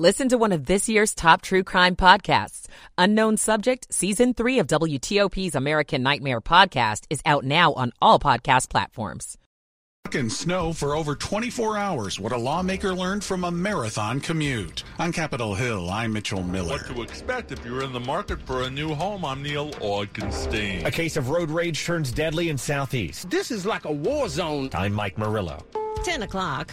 Listen to one of this year's top true crime podcasts. Unknown Subject, Season 3 of WTOP's American Nightmare podcast is out now on all podcast platforms. In snow for over 24 hours. What a lawmaker learned from a marathon commute. On Capitol Hill, I'm Mitchell Miller. What to expect if you're in the market for a new home. I'm Neil Augenstein. A case of road rage turns deadly in Southeast. This is like a war zone. I'm Mike Murillo. 10 o'clock.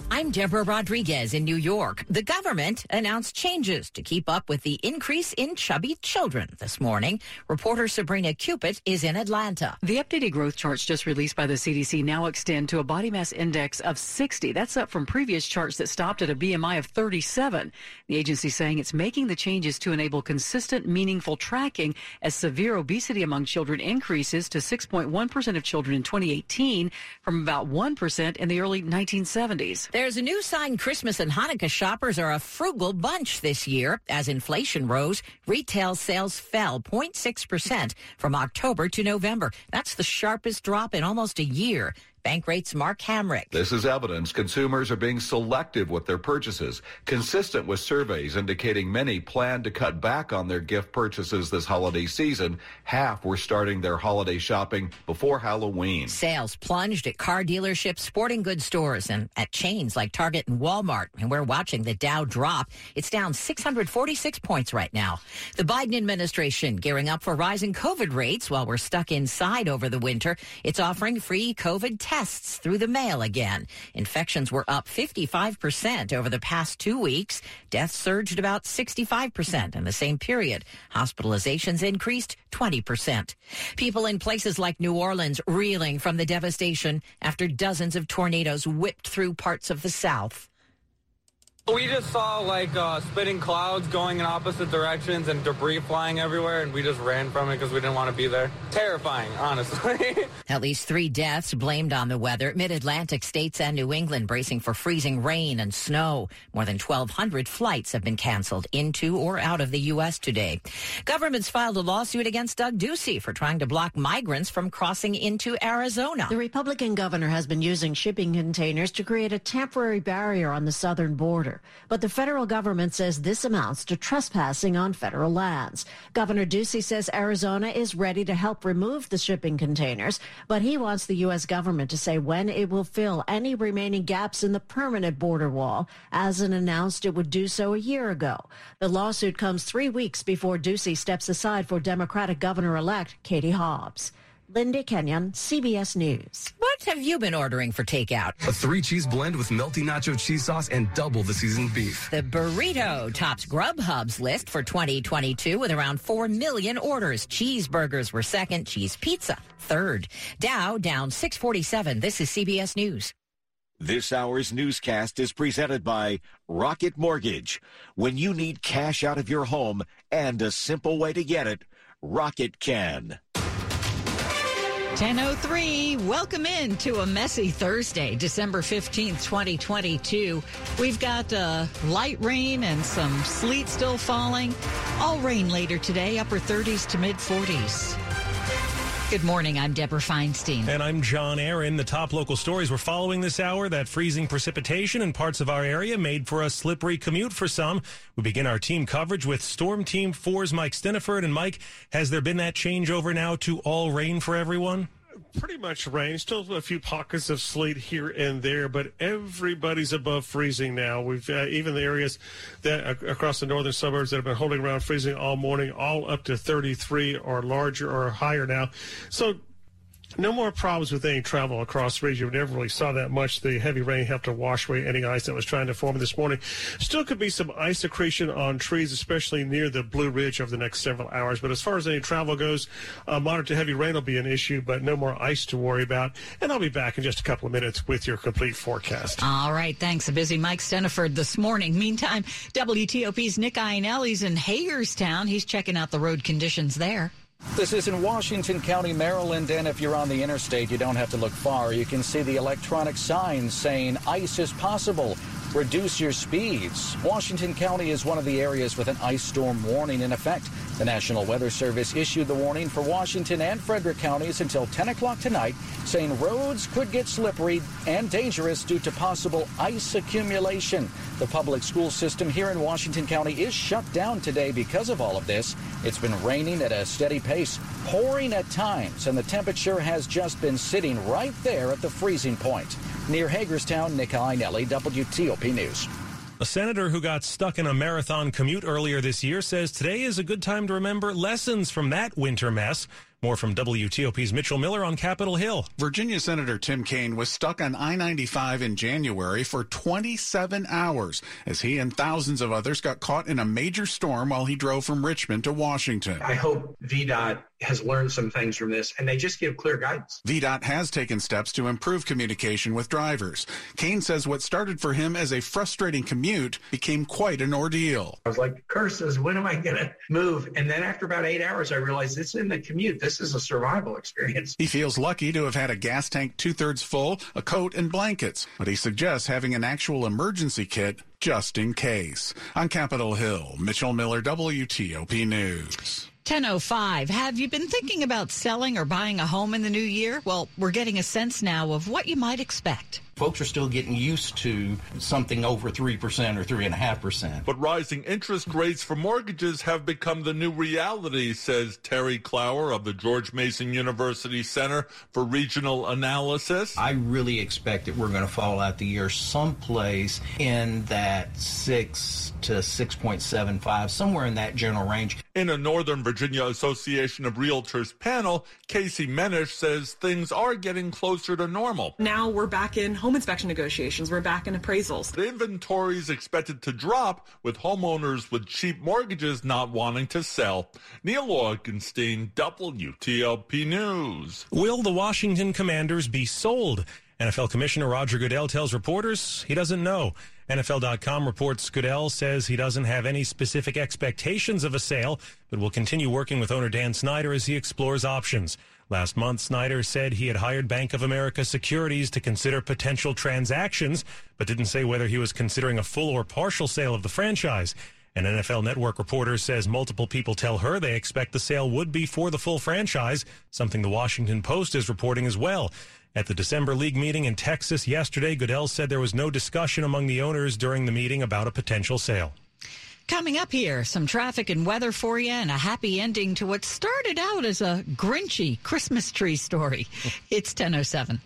I'm Deborah Rodriguez in New York. The government announced changes to keep up with the increase in chubby children this morning. Reporter Sabrina Cupit is in Atlanta. The updated growth charts just released by the CDC now extend to a body mass index of 60. That's up from previous charts that stopped at a BMI of 37. The agency saying it's making the changes to enable consistent, meaningful tracking as severe obesity among children increases to 6.1% of children in 2018 from about 1% in the early 1970s. There's a new sign Christmas and Hanukkah shoppers are a frugal bunch this year. As inflation rose, retail sales fell 0.6% from October to November. That's the sharpest drop in almost a year. Bankrate's Mark Hamrick. This is evidence consumers are being selective with their purchases, consistent with surveys indicating many plan to cut back on their gift purchases this holiday season. Half were starting their holiday shopping before Halloween. Sales plunged at car dealerships, sporting goods stores, and at chains like Target and Walmart. And we're watching the Dow drop. It's down 646 points right now. The Biden administration gearing up for rising COVID rates while we're stuck inside over the winter. It's offering free COVID tests tests through the mail again. Infections were up 55% over the past two weeks. Deaths surged about 65% in the same period. Hospitalizations increased 20%. People in places like New Orleans reeling from the devastation after dozens of tornadoes whipped through parts of the South. We just saw like uh, spitting clouds going in opposite directions and debris flying everywhere, and we just ran from it because we didn't want to be there. Terrifying, honestly. At least three deaths blamed on the weather. Mid Atlantic states and New England bracing for freezing rain and snow. More than 1,200 flights have been canceled into or out of the U.S. today. Governments filed a lawsuit against Doug Ducey for trying to block migrants from crossing into Arizona. The Republican governor has been using shipping containers to create a temporary barrier on the southern border. But the federal government says this amounts to trespassing on federal lands. Governor Ducey says Arizona is ready to help remove the shipping containers, but he wants the U.S. government to say when it will fill any remaining gaps in the permanent border wall, as it announced it would do so a year ago. The lawsuit comes three weeks before Ducey steps aside for Democratic governor-elect Katie Hobbs. Linda Kenyon, CBS News. What have you been ordering for takeout? A three cheese blend with melty nacho cheese sauce and double the seasoned beef. The burrito tops Grubhub's list for 2022 with around 4 million orders. Cheeseburgers were second, cheese pizza third. Dow down 647. This is CBS News. This hour's newscast is presented by Rocket Mortgage. When you need cash out of your home and a simple way to get it, Rocket can. 1003, welcome in to a messy Thursday, December 15th, 2022. We've got uh, light rain and some sleet still falling. All rain later today, upper 30s to mid 40s. Good morning. I'm Deborah Feinstein. And I'm John Aaron. The top local stories we're following this hour that freezing precipitation in parts of our area made for a slippery commute for some. We begin our team coverage with Storm Team 4's Mike Stinneford. And Mike, has there been that changeover now to all rain for everyone? Pretty much rain. Still a few pockets of sleet here and there, but everybody's above freezing now. We've uh, even the areas that uh, across the northern suburbs that have been holding around freezing all morning, all up to 33 or larger or higher now. So no more problems with any travel across the region. We never really saw that much. The heavy rain helped to wash away any ice that was trying to form this morning. Still could be some ice accretion on trees, especially near the Blue Ridge over the next several hours. But as far as any travel goes, uh, moderate to heavy rain will be an issue, but no more ice to worry about. And I'll be back in just a couple of minutes with your complete forecast. All right. Thanks. A busy Mike Stinneford this morning. Meantime, WTOP's Nick Iannelli's in Hagerstown. He's checking out the road conditions there. This is in Washington County, Maryland, and if you're on the interstate, you don't have to look far. You can see the electronic signs saying ice is possible. reduce your speeds. Washington County is one of the areas with an ice storm warning in effect. The National Weather Service issued the warning for Washington and Frederick counties until 10 o'clock tonight, saying roads could get slippery and dangerous due to possible ice accumulation. The public school system here in Washington County is shut down today because of all of this. It's been raining at a steady pace, pouring at times, and the temperature has just been sitting right there at the freezing point. Near Hagerstown, Nick Iannelli, WTOP News. A senator who got stuck in a marathon commute earlier this year says today is a good time to remember lessons from that winter mess. More from WTOP's Mitchell Miller on Capitol Hill. Virginia Senator Tim Kaine was stuck on I 95 in January for 27 hours as he and thousands of others got caught in a major storm while he drove from Richmond to Washington. I hope VDOT has learned some things from this and they just give clear guidance. VDOT has taken steps to improve communication with drivers. Kaine says what started for him as a frustrating commute became quite an ordeal. I was like, curses, when am I going to move? And then after about eight hours, I realized this isn't a commute. This is a survival experience. He feels lucky to have had a gas tank two thirds full, a coat, and blankets, but he suggests having an actual emergency kit just in case. On Capitol Hill, Mitchell Miller, WTOP News. 1005. Have you been thinking about selling or buying a home in the new year? Well, we're getting a sense now of what you might expect. Folks are still getting used to something over 3% or 3.5%. But rising interest rates for mortgages have become the new reality, says Terry Clower of the George Mason University Center for Regional Analysis. I really expect that we're going to fall out the year someplace in that 6 to 6.75, somewhere in that general range. In a Northern Virginia Association of Realtors panel, Casey Menish says things are getting closer to normal. Now we're back in home inspection negotiations. We're back in appraisals. The inventory is expected to drop with homeowners with cheap mortgages not wanting to sell. Neil Augenstein, WTOP News. Will the Washington Commanders be sold? NFL Commissioner Roger Goodell tells reporters he doesn't know. NFL.com reports Goodell says he doesn't have any specific expectations of a sale, but will continue working with owner Dan Snyder as he explores options. Last month, Snyder said he had hired Bank of America Securities to consider potential transactions, but didn't say whether he was considering a full or partial sale of the franchise. An NFL Network reporter says multiple people tell her they expect the sale would be for the full franchise, something the Washington Post is reporting as well. At the December league meeting in Texas yesterday, Goodell said there was no discussion among the owners during the meeting about a potential sale. Coming up here, some traffic and weather for you and a happy ending to what started out as a grinchy Christmas tree story. It's 1007.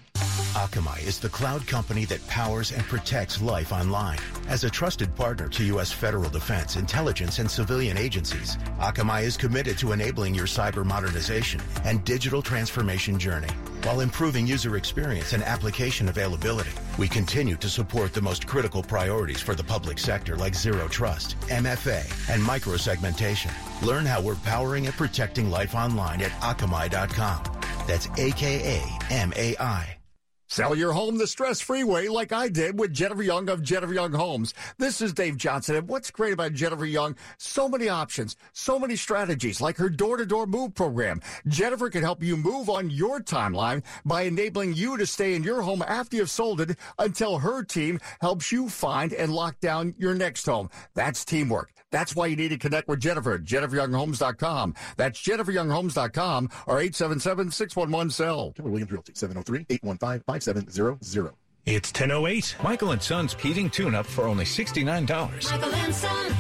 Akamai is the cloud company that powers and protects life online. As a trusted partner to U.S. federal defense, intelligence, and civilian agencies, Akamai is committed to enabling your cyber modernization and digital transformation journey. While improving user experience and application availability, we continue to support the most critical priorities for the public sector like zero trust, MFA, and microsegmentation. Learn how we're powering and protecting life online at akamai.com. That's A-K-A-M-A-I. Sell your home the stress-free way like I did with Jennifer Young of Jennifer Young Homes. This is Dave Johnson. And what's great about Jennifer Young? So many options, so many strategies like her door-to-door move program. Jennifer can help you move on your timeline by enabling you to stay in your home after you've sold it until her team helps you find and lock down your next home. That's teamwork. That's why you need to connect with Jennifer at jenniferyounghomes.com. That's jenniferyounghomes.com or 877-611-SELL. Keller Williams Realty, 703-815-5700. It's 1008. Michael and Son's heating tune-up for only $69. Michael and Son.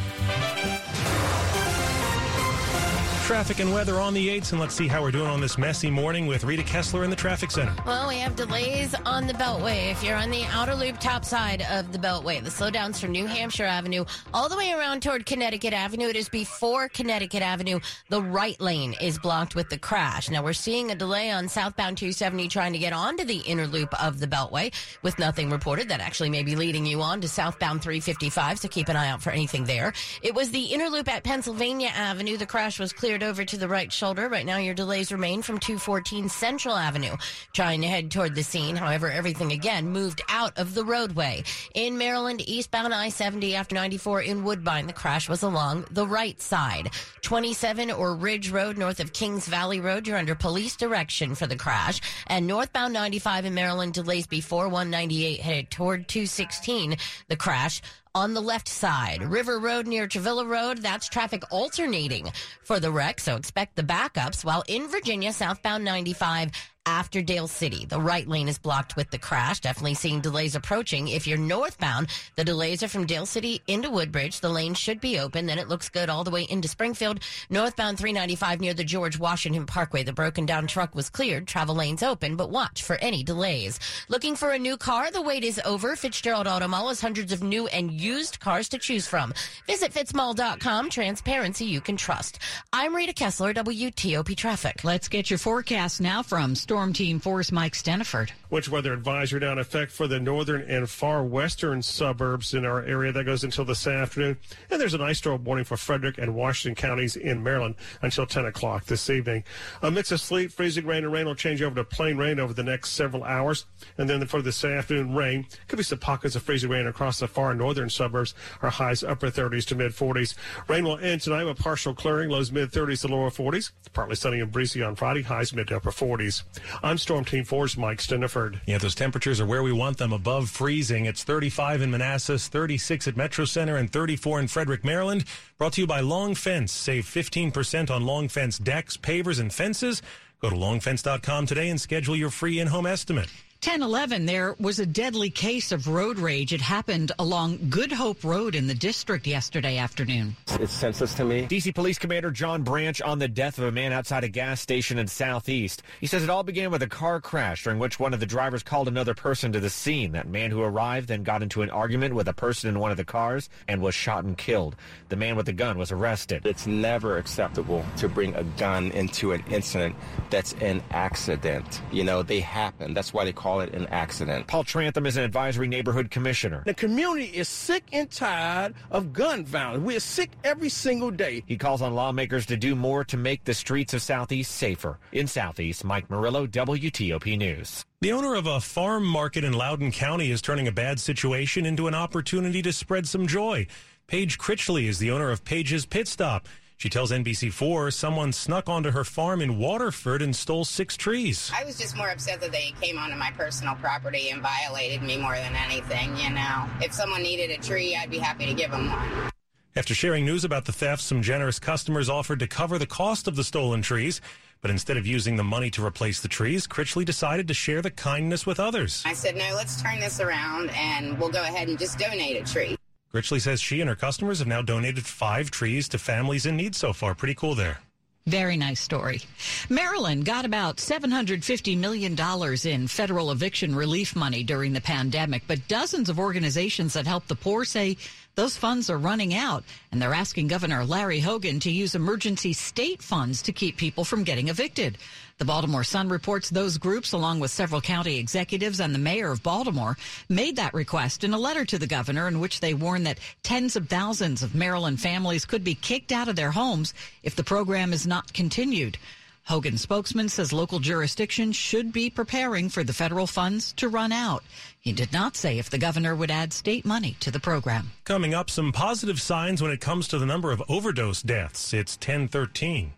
Traffic and weather on the 8s, and let's see how we're doing on this messy morning with Rita Kessler in the traffic center. Well, we have delays on the Beltway. If you're on the outer loop top side of the Beltway, the slowdowns from New Hampshire Avenue all the way around toward Connecticut Avenue. It is before Connecticut Avenue. The right lane is blocked with the crash. Now we're seeing a delay on southbound 270 trying to get onto the inner loop of the Beltway with nothing reported. That actually may be leading you on to southbound 355, so keep an eye out for anything there. It was the inner loop at Pennsylvania Avenue. The crash was clear cleared over to the right shoulder. Right now, your delays remain from 214 Central Avenue. Trying to head toward the scene. However, everything again moved out of the roadway. In Maryland, eastbound I 70 after 94 in Woodbine, the crash was along the right side. 27 or Ridge Road north of Kings Valley Road, you're under police direction for the crash. And northbound 95 in Maryland, delays before 198 headed toward 216. The crash on the left side. River Road near Travilah Road, that's traffic alternating for the wreck, so expect the backups. While in Virginia, southbound 95 after Dale City. The right lane is blocked with the crash. Definitely seeing delays approaching. If you're northbound, the delays are from Dale City into Woodbridge. The lane should be open. Then it looks good all the way into Springfield. Northbound 395 near the George Washington Parkway. The broken down truck was cleared. Travel lanes open, but watch for any delays. Looking for a new car? The wait is over. Fitzgerald Auto Mall has hundreds of new and used cars to choose from. Visit fitzmall.com. Transparency you can trust. I'm Rita Kessler, WTOP Traffic. Let's get your forecast now from Storm Team 4's Mike Stinneford. Winter weather advisory now in effect for the northern and far western suburbs in our area. That goes until this afternoon. And there's an ice storm warning for Frederick and Washington counties in Maryland until 10 o'clock this evening. A mix of sleet, freezing rain, and rain will change over to plain rain over the next several hours. And then for this afternoon, rain. Could be some pockets of freezing rain across the far northern suburbs. Our highs upper 30s to mid 40s. Rain will end tonight with partial clearing, lows mid 30s to lower 40s. Partly sunny and breezy on Friday, highs mid to upper 40s. I'm Storm Team 4's Mike Stinneford. Yeah, those temperatures are where we want them, above freezing. It's 35 in Manassas, 36 at Metro Center, and 34 in Frederick, Maryland. Brought to you by Long Fence. Save 15% on Long Fence decks, pavers, and fences. Go to longfence.com today and schedule your free in-home estimate. 1011, there was a deadly case of road rage. It happened along Good Hope Road in the district yesterday afternoon. It's senseless to me. DC Police Commander John Branch on the death of a man outside a gas station in Southeast. He says it all began with a car crash during which one of the drivers called another person to the scene. That man who arrived then got into an argument with a person in one of the cars and was shot and killed. The man with the gun was arrested. It's never acceptable to bring a gun into an incident that's an accident. You know, they happen. That's why they call it an accident. Paul Trantham is an advisory neighborhood commissioner. The community is sick and tired of gun violence. We're sick every single day. He calls on lawmakers to do more to make the streets of Southeast safer. In Southeast, Mike Murillo, WTOP News. The owner of a farm market in Loudoun County is turning a bad situation into an opportunity to spread some joy. Paige Critchley is the owner of Paige's Pit Stop. She tells NBC4 someone snuck onto her farm in Waterford and stole six trees. I was just more upset that they came onto my personal property and violated me more than anything, you know. If someone needed a tree, I'd be happy to give them one. After sharing news about the theft, some generous customers offered to cover the cost of the stolen trees. But instead of using the money to replace the trees, Critchley decided to share the kindness with others. I said, no, let's turn this around and we'll go ahead and just donate a tree. Critchley says she and her customers have now donated five trees to families in need so far. Pretty cool there. Very nice story. Maryland got about $750 million in federal eviction relief money during the pandemic, but dozens of organizations that help the poor say those funds are running out, and they're asking Governor Larry Hogan to use emergency state funds to keep people from getting evicted. The Baltimore Sun reports those groups, along with several county executives and the mayor of Baltimore, made that request in a letter to the governor in which they warn that tens of thousands of Maryland families could be kicked out of their homes if the program is not continued. Hogan spokesman says local jurisdictions should be preparing for the federal funds to run out. He did not say if the governor would add state money to the program. Coming up, some positive signs when it comes to the number of overdose deaths. It's 1013.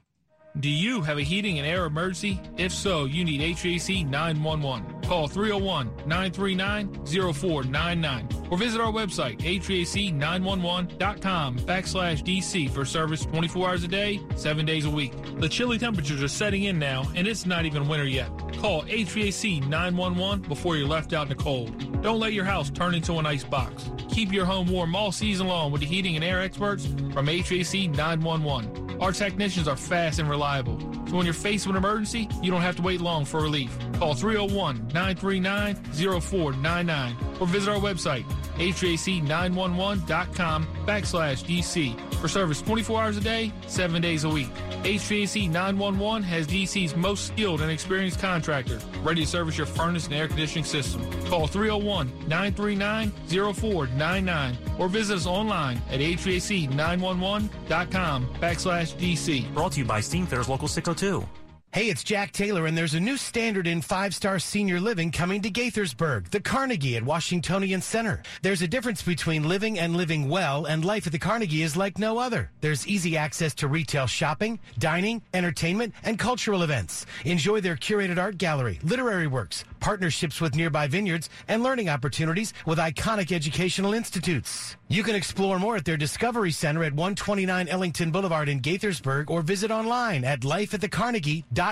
Do you have a heating and air emergency? If so, you need HVAC 911. Call 301 939 0499 or visit our website, HVAC911.com backslash DC for service 24 hours a day, 7 days a week. The chilly temperatures are setting in now, and it's not even winter yet. Call HVAC 911 before you're left out in the cold. Don't let your house turn into an ice box. Keep your home warm all season long with the heating and air experts from HVAC 911. Our technicians are fast and reliable. So when you're faced with an emergency, you don't have to wait long for relief. Call 301 939 0499 or visit our website, HVAC911.com backslash DC. for service 24 hours a day, 7 days a week. HVAC 911 has DC's most skilled and experienced contractor ready to service your furnace and air conditioning system. Call 301 939 0499 or visit us online at HVAC911.com backslash DC. Brought to you by Steamfitters Local 602. Hey, it's Jack Taylor, and there's a new standard in five star senior living coming to Gaithersburg, the Carnegie at Washingtonian Center. There's a difference between living and living well, and life at the Carnegie is like no other. There's easy access to retail shopping, dining, entertainment, and cultural events. Enjoy their curated art gallery, literary works, partnerships with nearby vineyards, and learning opportunities with iconic educational institutes. You can explore more at their Discovery Center at 129 Ellington Boulevard in Gaithersburg or visit online at lifeatthecarnegie.com.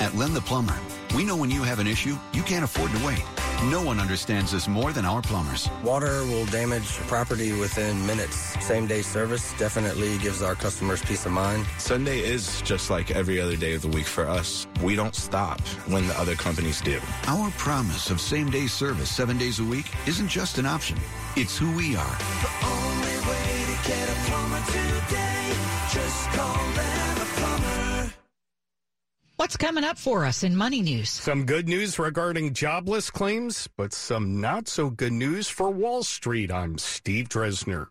At Len the Plumber, we know when you have an issue, you can't afford to wait. No one understands this more than our plumbers. Water will damage property within minutes. Same day service definitely gives our customers peace of mind. Sunday is just like every other day of the week for us. We don't stop when the other companies do. Our promise of same day service seven days a week isn't just an option, it's who we are. Get a plumber today, just call them a plumber. What's coming up for us in money news? Some good news regarding jobless claims, but some not so good news for Wall Street. I'm Steve Dresner.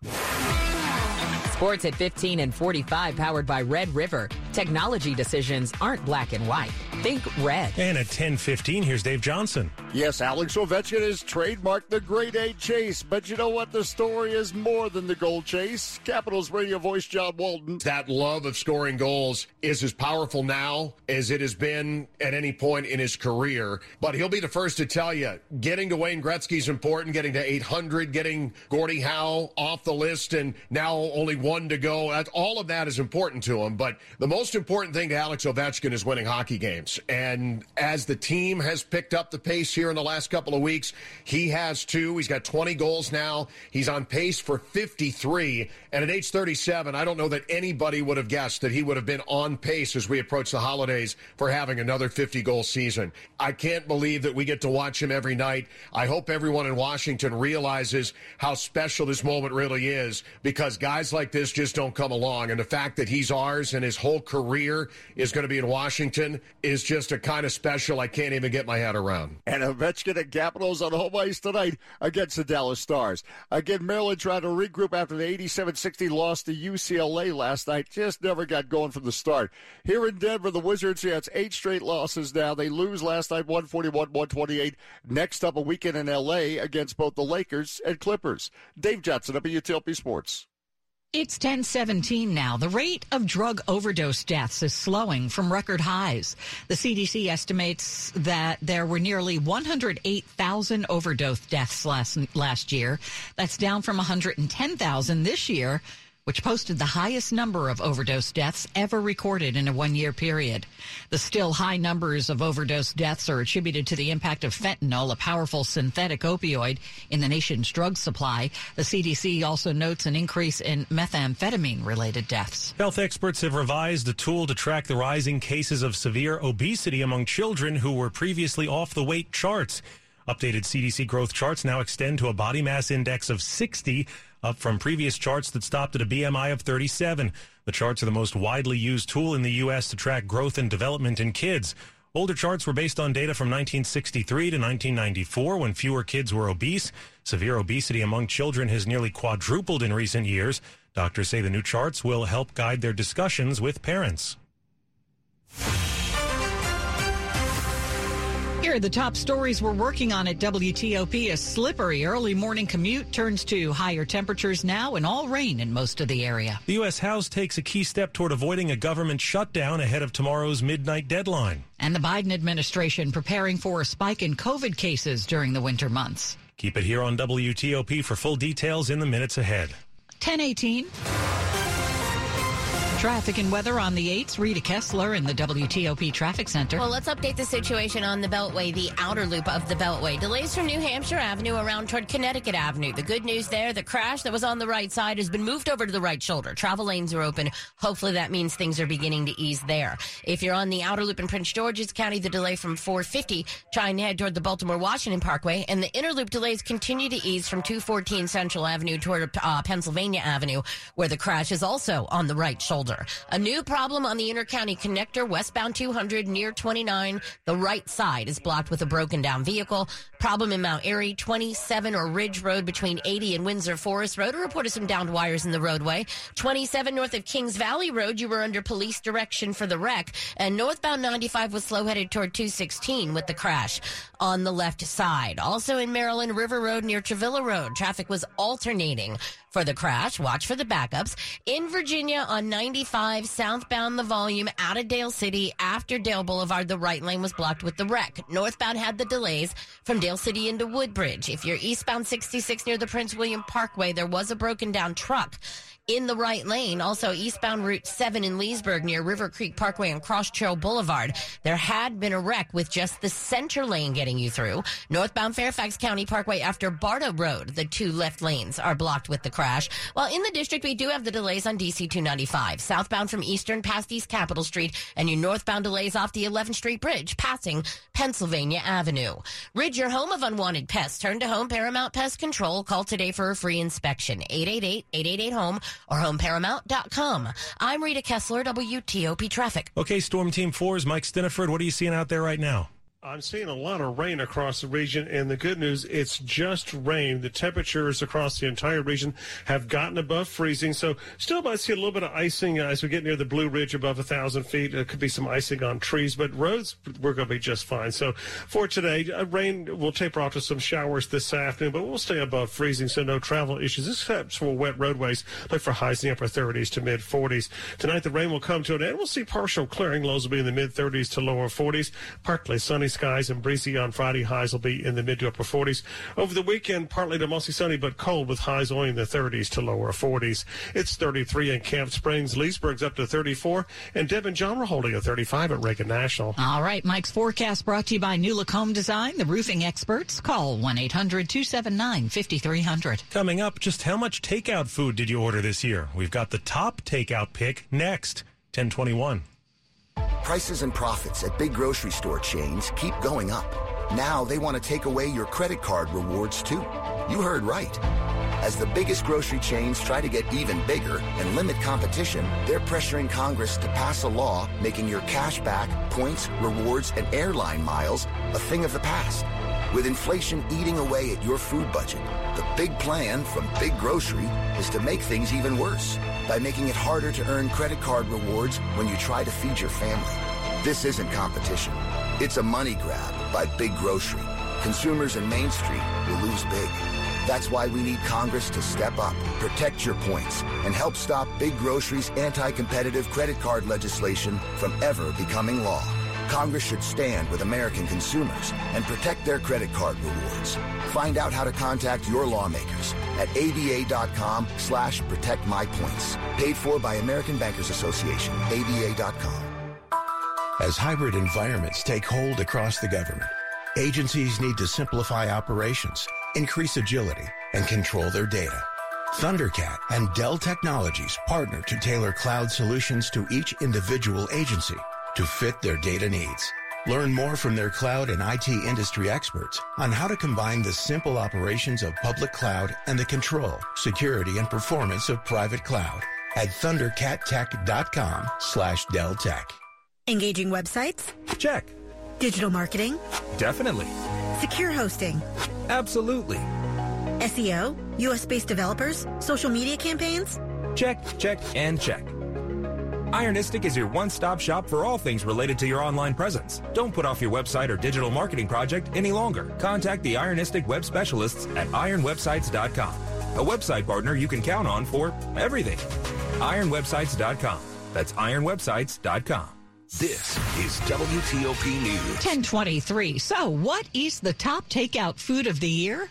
Sports at 15 and 45, powered by Red River. Technology decisions aren't black and white. Think red. And at 10:15, here's Dave Johnson. Yes, Alex Ovechkin has trademarked the Great Eight Chase, but you know what? The story is more than the goal chase. Capitals radio voice John Walton. That love of scoring goals is as powerful now as it has been at any point in his career. But he'll be the first to tell you, getting to Wayne Gretzky is important. Getting to 800, getting Gordie Howe off the list, and now only one to go. All of that is important to him. But the most important thing to Alex Ovechkin is winning hockey games. And as the team has picked up the pace here in the last couple of weeks, he has too. He's got 20 goals now. He's on pace for 53. And at age 37, I don't know that anybody would have guessed that he would have been on pace as we approach the holidays for having another 50 goal season. I can't believe that we get to watch him every night. I hope everyone in Washington realizes how special this moment really is because guys like this just don't come along. And the fact that he's ours and his whole career is going to be in Washington is just a kind of special I can't even get my head around. And Ovechkin and Capitals on home ice tonight against the Dallas Stars. Again, Maryland trying to regroup after the 87-60 loss to UCLA last night. Just never got going from the start. Here in Denver, the Wizards, yeah, it's eight straight losses now. They lose last night 141-128. Next up, a weekend in L.A. against both the Lakers and Clippers. Dave Johnson, WTOP Sports. It's 1017 now. The rate of drug overdose deaths is slowing from record highs. The CDC estimates that there were nearly 108,000 overdose deaths last, last year. That's down from 110,000 this year, which posted the highest number of overdose deaths ever recorded in a one year period. The still high numbers of overdose deaths are attributed to the impact of fentanyl, a powerful synthetic opioid, in the nation's drug supply. The CDC also notes an increase in methamphetamine related deaths. Health experts have revised a tool to track the rising cases of severe obesity among children who were previously off the weight charts. Updated CDC growth charts now extend to a body mass index of 60, up from previous charts that stopped at a BMI of 37. The charts are the most widely used tool in the U.S. to track growth and development in kids. Older charts were based on data from 1963 to 1994 when fewer kids were obese. Severe obesity among children has nearly quadrupled in recent years. Doctors say the new charts will help guide their discussions with parents. Here are the top stories we're working on at WTOP. A slippery early morning commute turns to higher temperatures now and all rain in most of the area. The U.S. House takes a key step toward avoiding a government shutdown ahead of tomorrow's midnight deadline. And the Biden administration preparing for a spike in COVID cases during the winter months. Keep it here on WTOP for full details in the minutes ahead. 1018. Traffic and weather on the 8th. Rita Kessler in the WTOP Traffic Center. Well, let's update the situation on the Beltway, the outer loop of the Beltway. Delays from New Hampshire Avenue around toward Connecticut Avenue. The good news there, the crash that was on the right side has been moved over to the right shoulder. Travel lanes are open. Hopefully that means things are beginning to ease there. If you're on the outer loop in Prince George's County, the delay from 450 trying to head toward the Baltimore Washington Parkway, and the inner loop delays continue to ease from 214 Central Avenue toward uh, Pennsylvania Avenue, where the crash is also on the right shoulder. A new problem on the intercounty connector westbound 200 near 29. The right side is blocked with a broken down vehicle. Problem in Mount Airy, 27 or Ridge Road between 80 and Windsor Forest Road. A report of some downed wires in the roadway. 27 north of Kings Valley Road, you were under police direction for the wreck. And northbound 95 was slow headed toward 216 with the crash on the left side. Also in Maryland, River Road near Travilah Road, traffic was alternating for the crash. Watch for the backups. In Virginia on 95, southbound the volume out of Dale City after Dale Boulevard, the right lane was blocked with the wreck. Northbound had the delays from Dale City into Woodbridge. If you're eastbound 66 near the Prince William Parkway, there was a broken down truck in the right lane. Also, eastbound Route 7 in Leesburg near River Creek Parkway and Cross Trail Boulevard. There had been a wreck with just the center lane getting you through. Northbound Fairfax County Parkway after Barta Road, the two left lanes are blocked with the crash. While in the district, we do have the delays on DC 295. Southbound from Eastern past East Capitol Street and your northbound delays off the 11th Street Bridge passing Pennsylvania Avenue. Rid your home of unwanted pests. Turn to Home Paramount Pest Control. Call today for a free inspection. 888-888-HOME or homeparamount.com. I'm Rita Kessler, WTOP Traffic. Okay, Storm Team 4 is Mike Stinneford. What are you seeing out there right now? I'm seeing a lot of rain across the region, and the good news, it's just rain. The temperatures across the entire region have gotten above freezing, so still might see a little bit of icing as we get near the Blue Ridge above a thousand feet. It could be some icing on trees, but roads we're going to be just fine. So for today, uh, rain will taper off to some showers this afternoon, but we'll stay above freezing, so no travel issues except for wet roadways. Look for highs in the upper 30s to mid 40s. Tonight, the rain will come to an end. We'll see partial clearing. Lows will be in the mid 30s to lower 40s. Partly sunny skies and breezy on Friday. Highs will be in the mid to upper 40s. Over the weekend, partly to mostly sunny, but cold with highs only in the 30s to lower 40s. It's 33 in Camp Springs. Leesburg's up to 34. And Deb and John were holding a 35 at Reagan National. All right, Mike's forecast brought to you by New Look Home Design, the roofing experts. Call 1 800 279 5300. Coming up, just how much takeout food did you order this year? We've got the top takeout pick next, 1021. Prices and profits at big grocery store chains keep going up. Now they want to take away your credit card rewards too. You heard right. As the biggest grocery chains try to get even bigger and limit competition, they're pressuring Congress to pass a law making your cash back, points, rewards, and airline miles a thing of the past. With inflation eating away at your food budget, the big plan from Big Grocery is to make things even worse by making it harder to earn credit card rewards when you try to feed your family. This isn't competition. It's a money grab by Big Grocery. Consumers in Main Street will lose big. That's why we need Congress to step up, protect your points, and help stop Big Grocery's anti-competitive credit card legislation from ever becoming law. Congress should stand with American consumers and protect their credit card rewards. Find out how to contact your lawmakers at aba.com slash protect my points. Paid for by American Bankers Association, aba.com. As hybrid environments take hold across the government, agencies need to simplify operations, increase agility, and control their data. Thundercat and Dell Technologies partner to tailor cloud solutions to each individual agency to fit their data needs. Learn more from their cloud and IT industry experts on how to combine the simple operations of public cloud and the control, security, and performance of private cloud at thundercattech.com slash Dell Tech. Engaging websites? Check. Digital marketing? Definitely. Secure hosting? Absolutely. SEO? US based developers? Social media campaigns? Check, check, and check. Ironistic is your one-stop shop for all things related to your online presence. Don't put off your website or digital marketing project any longer. Contact the Ironistic web specialists at ironwebsites.com. A website partner you can count on for everything. ironwebsites.com. That's ironwebsites.com. This is WTOP News. 1023. So, what is the top takeout food of the year?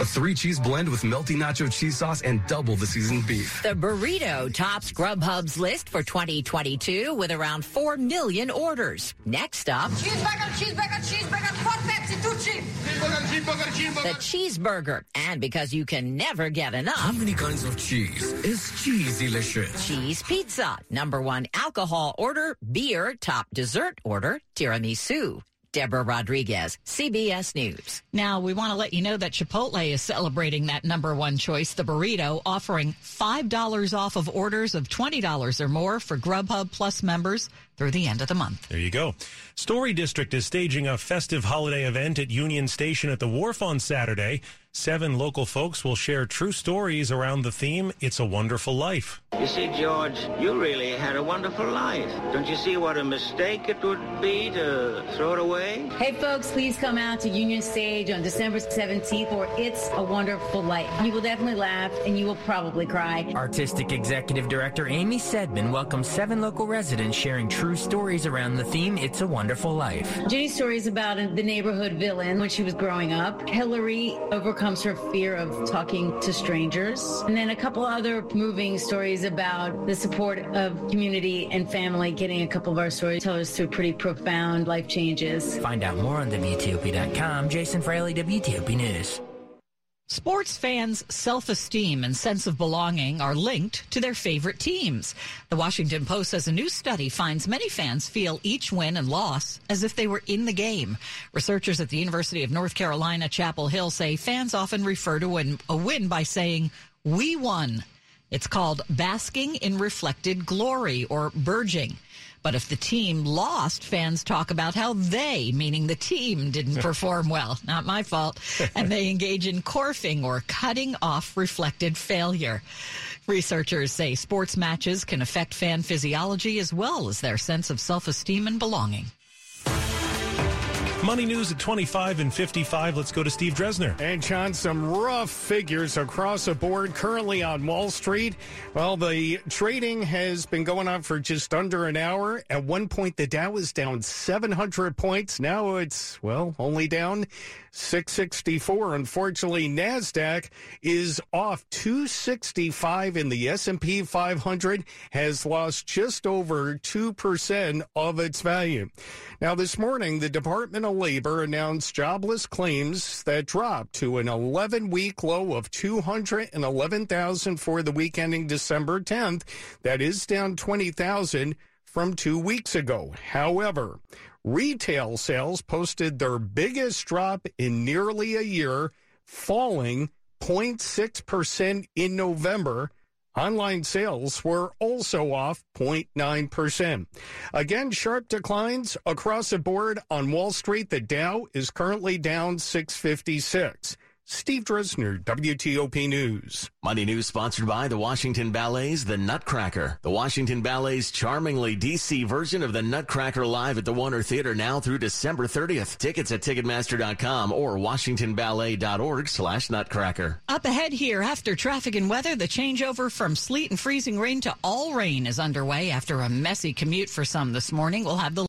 A three cheese blend with melty nacho cheese sauce and double the seasoned beef. The burrito tops Grubhub's list for 2022 with around 4 million orders. Next up, Cheeseburger, cheeseburger, cheeseburger, four Pepsi, two cheap. Cheeseburger, cheeseburger, cheeseburger. the cheeseburger. And because you can never get enough, How many kinds of cheese is cheese delicious? cheese pizza. Number one alcohol order, beer, top dessert order, tiramisu. Deborah Rodriguez, CBS News. Now, we want to let you know that Chipotle is celebrating that number one choice, the burrito, offering $5 off of orders of $20 or more for Grubhub Plus members through the end of the month. There you go. Story District is staging a festive holiday event at Union Stage at the Wharf on Saturday. Seven local folks will share true stories around the theme, It's a Wonderful Life. You see, George, you really had a wonderful life. Don't you see what a mistake it would be to throw it away? Hey folks, please come out to Union Stage on December 17th for It's a Wonderful Life. You will definitely laugh and you will probably cry. Artistic Executive Director Amy Saidman welcomes seven local residents sharing true stories around the theme It's a Wonderful Life. Jenny's story is about the neighborhood villain when she was growing up. Hillary overcomes her fear of talking to strangers. And then a couple other moving stories about the support of community and family, getting a couple of our storytellers through pretty profound life changes. Find out more on WTOP.com. Jason Fraley, WTOP News. Sports fans' self esteem and sense of belonging are linked to their favorite teams. The Washington Post says a new study finds many fans feel each win and loss as if they were in the game. Researchers at the University of North Carolina, Chapel Hill say fans often refer to win, a win by saying, We won. It's called basking in reflected glory or BIRGing. But if the team lost, fans talk about how they, meaning the team, didn't perform well. Not my fault. And they engage in CORFing or cutting off reflected failure. Researchers say sports matches can affect fan physiology as well as their sense of self esteem and belonging. Money news at 25 and 55. Let's go to Steve Dresner. And John, some rough figures across the board currently on Wall Street. Well, the trading has been going on for just under an hour. At one point, the Dow was down 700 points. Now it's, well, only down 664. Unfortunately, NASDAQ is off 265 and the S&P 500 has lost just over 2% of its value. Now, this morning, the Department of Labor announced jobless claims that dropped to an 11 week low of 211,000 for the week ending December 10th. That is down 20,000 from two weeks ago. However, retail sales posted their biggest drop in nearly a year, falling 0.6% in November. Online sales were also off 0.9%. Again, sharp declines across the board on Wall Street. The Dow is currently down 656. Steve Dresner, WTOP News. Money News sponsored by the Washington Ballet's The Nutcracker. The Washington Ballet's charmingly DC version of The Nutcracker live at the Warner Theater now through December 30th. Tickets at Ticketmaster.com or WashingtonBallet.org slash Nutcracker. Up ahead here, after traffic and weather, the changeover from sleet and freezing rain to all rain is underway after a messy commute for some this morning. We'll have the